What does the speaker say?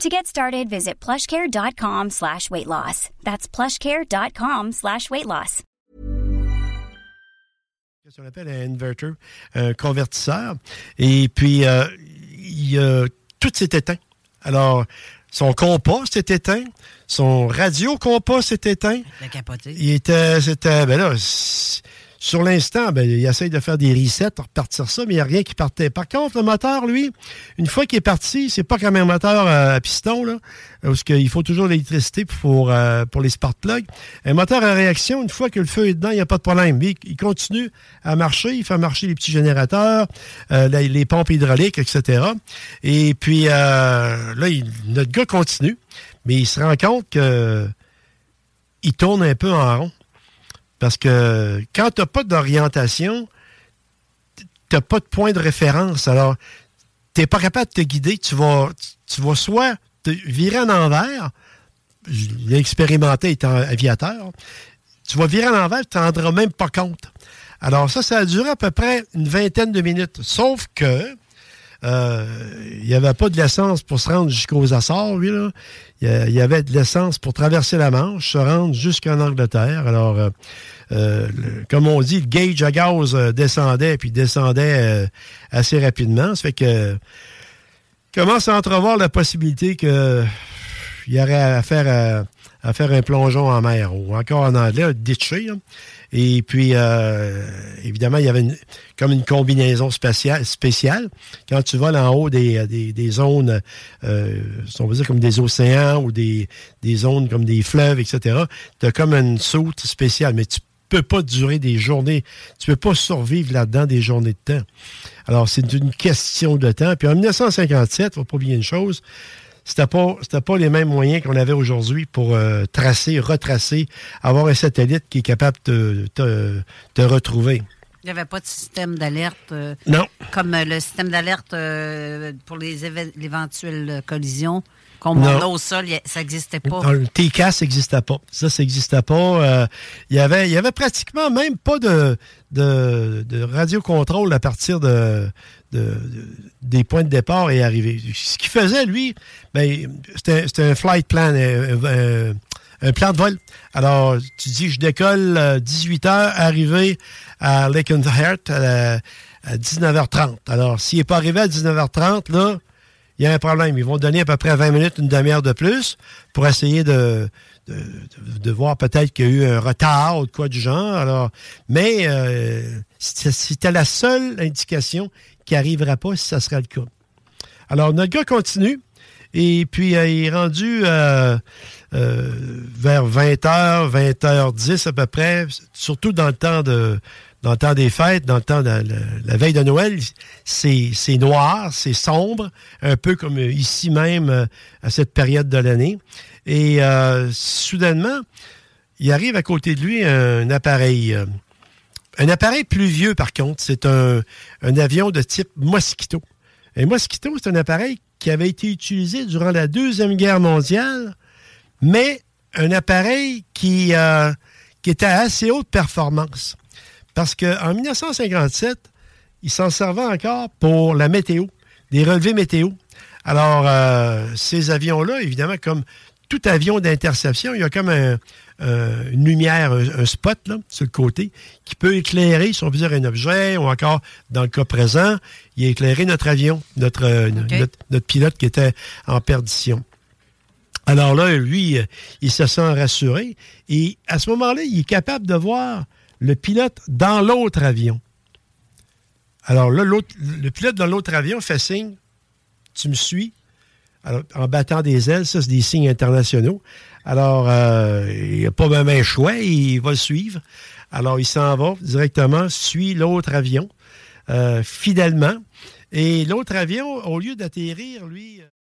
To get started, visit plushcare.com slash weight loss. That's plushcare.com slash weight loss. Ce qu'on appelle un inverter, un convertisseur. Et puis, euh, il, euh, tout s'est éteint. Alors, son compas s'est éteint, son radio compas s'est éteint. Il a capoté. Il était, c'était, ben là, sur l'instant, ben, il essaye de faire des resets, repartir ça, mais il n'y a rien qui partait. Par contre, le moteur, lui, une fois qu'il est parti, c'est pas comme un moteur euh, à piston, là, parce qu'il faut toujours l'électricité pour, euh, pour les spark plugs. Un moteur à réaction, une fois que le feu est dedans, il n'y a pas de problème. Il, continue à marcher, il fait marcher les petits générateurs, euh, les, pompes hydrauliques, etc. Et puis, euh, là, notre gars continue, mais il se rend compte que il tourne un peu en rond. Parce que quand tu n'as pas d'orientation, tu n'as pas de point de référence. Alors, tu n'es pas capable de te guider. Tu vas, tu vas soit te virer en envers. Je l'ai expérimenté étant aviateur. Tu vas virer en envers, tu t'en rendras même pas compte. Alors, ça, ça a duré à peu près une vingtaine de minutes. Sauf que euh, il n'y avait pas de l'essence pour se rendre jusqu'aux Açores, lui. Là. Il y avait de l'essence pour traverser la Manche, se rendre jusqu'en Angleterre. Alors, euh, euh, comme on dit, le gauge à gaz descendait, puis descendait assez rapidement. Ça fait que commence à entrevoir la possibilité que il y aurait à faire, euh, à faire un plongeon en mer, ou encore en anglais, ditcher. là. Et puis, euh, évidemment, il y avait une- comme une combinaison spéciale. Quand tu voles en haut des, des, zones, euh, on veut dire comme des océans ou des, des zones comme des fleuves, etc., tu as comme une soute spéciale, mais tu peux pas durer des journées, tu peux pas survivre là-dedans des journées de temps. Alors, c'est une question de temps. Puis en 1957, faut pas oublier une chose, c'était pas c'était pas les mêmes moyens qu'on avait aujourd'hui pour euh, tracer, retracer, avoir un satellite qui est capable de te, te retrouver. Il n'y avait pas de système d'alerte. euh, Non. Comme euh, le système d'alerte euh, pour les éve- l'éventuelle euh, collision. Comme Non. on a au sol, ça n'existait pas. Dans le TCAS n'existait pas. Ça, ça n'existait pas. Euh, Il y avait, il y avait pratiquement même pas de, de, de radiocontrôle à partir de, de- de- des points de départ et arrivée. Ce qu'il faisait, lui, ben, c'était c'était un flight plan, un, un- un plan de vol. Alors, tu dis, je décolle euh, 18 h, arrivé à Lakenheart à, à 19h30. Alors, s'il n'est pas arrivé à 19h30, là, il y a un problème. Ils vont donner à peu près 20 minutes, une demi-heure de plus pour essayer de, de, de- voir peut-être qu'il y a eu un retard ou de quoi du genre. Alors, mais euh, c'était la seule indication qui n'arriverait pas si ça serait le cas. Alors, notre gars continue. Et puis, euh, il est rendu euh, euh, vers 20h, 20h10 à peu près, surtout dans le temps de dans le temps des fêtes, dans le temps de la, veille de Noël, c'est noir, c'est sombre, un peu comme ici même à cette période de l'année. Et soudainement, il arrive à côté de lui un appareil. un appareil plus vieux, par contre, c'est un, un avion de type Mosquito. Un Mosquito, c'est un appareil qui avait été utilisé durant la Deuxième Guerre mondiale, mais un appareil qui, euh, était à assez haute performance. Parce qu'en 1957, il s'en servait encore pour la météo, des relevés météo. Alors, euh, ces avions-là, évidemment, comme tout avion d'interception, il y a comme un- un- une lumière, un, un spot là, sur le côté, qui peut éclairer, si on veut dire, un objet, ou encore, dans le cas présent, il a éclairé notre avion, notre, euh, notre, notre pilote qui était en perdition. Alors là, lui, euh, il se sent rassuré. Et à ce moment-là, il est capable de voir le pilote dans l'autre avion. Alors là, le pilote dans l'autre avion fait signe, tu me suis, en battant des ailes, ça, c'est des signes internationaux. Alors, euh, il n'y a pas même un choix, il va le suivre. Alors, il s'en va directement, suit l'autre avion euh, fidèlement. Et l'autre avion, au lieu d'atterrir, lui...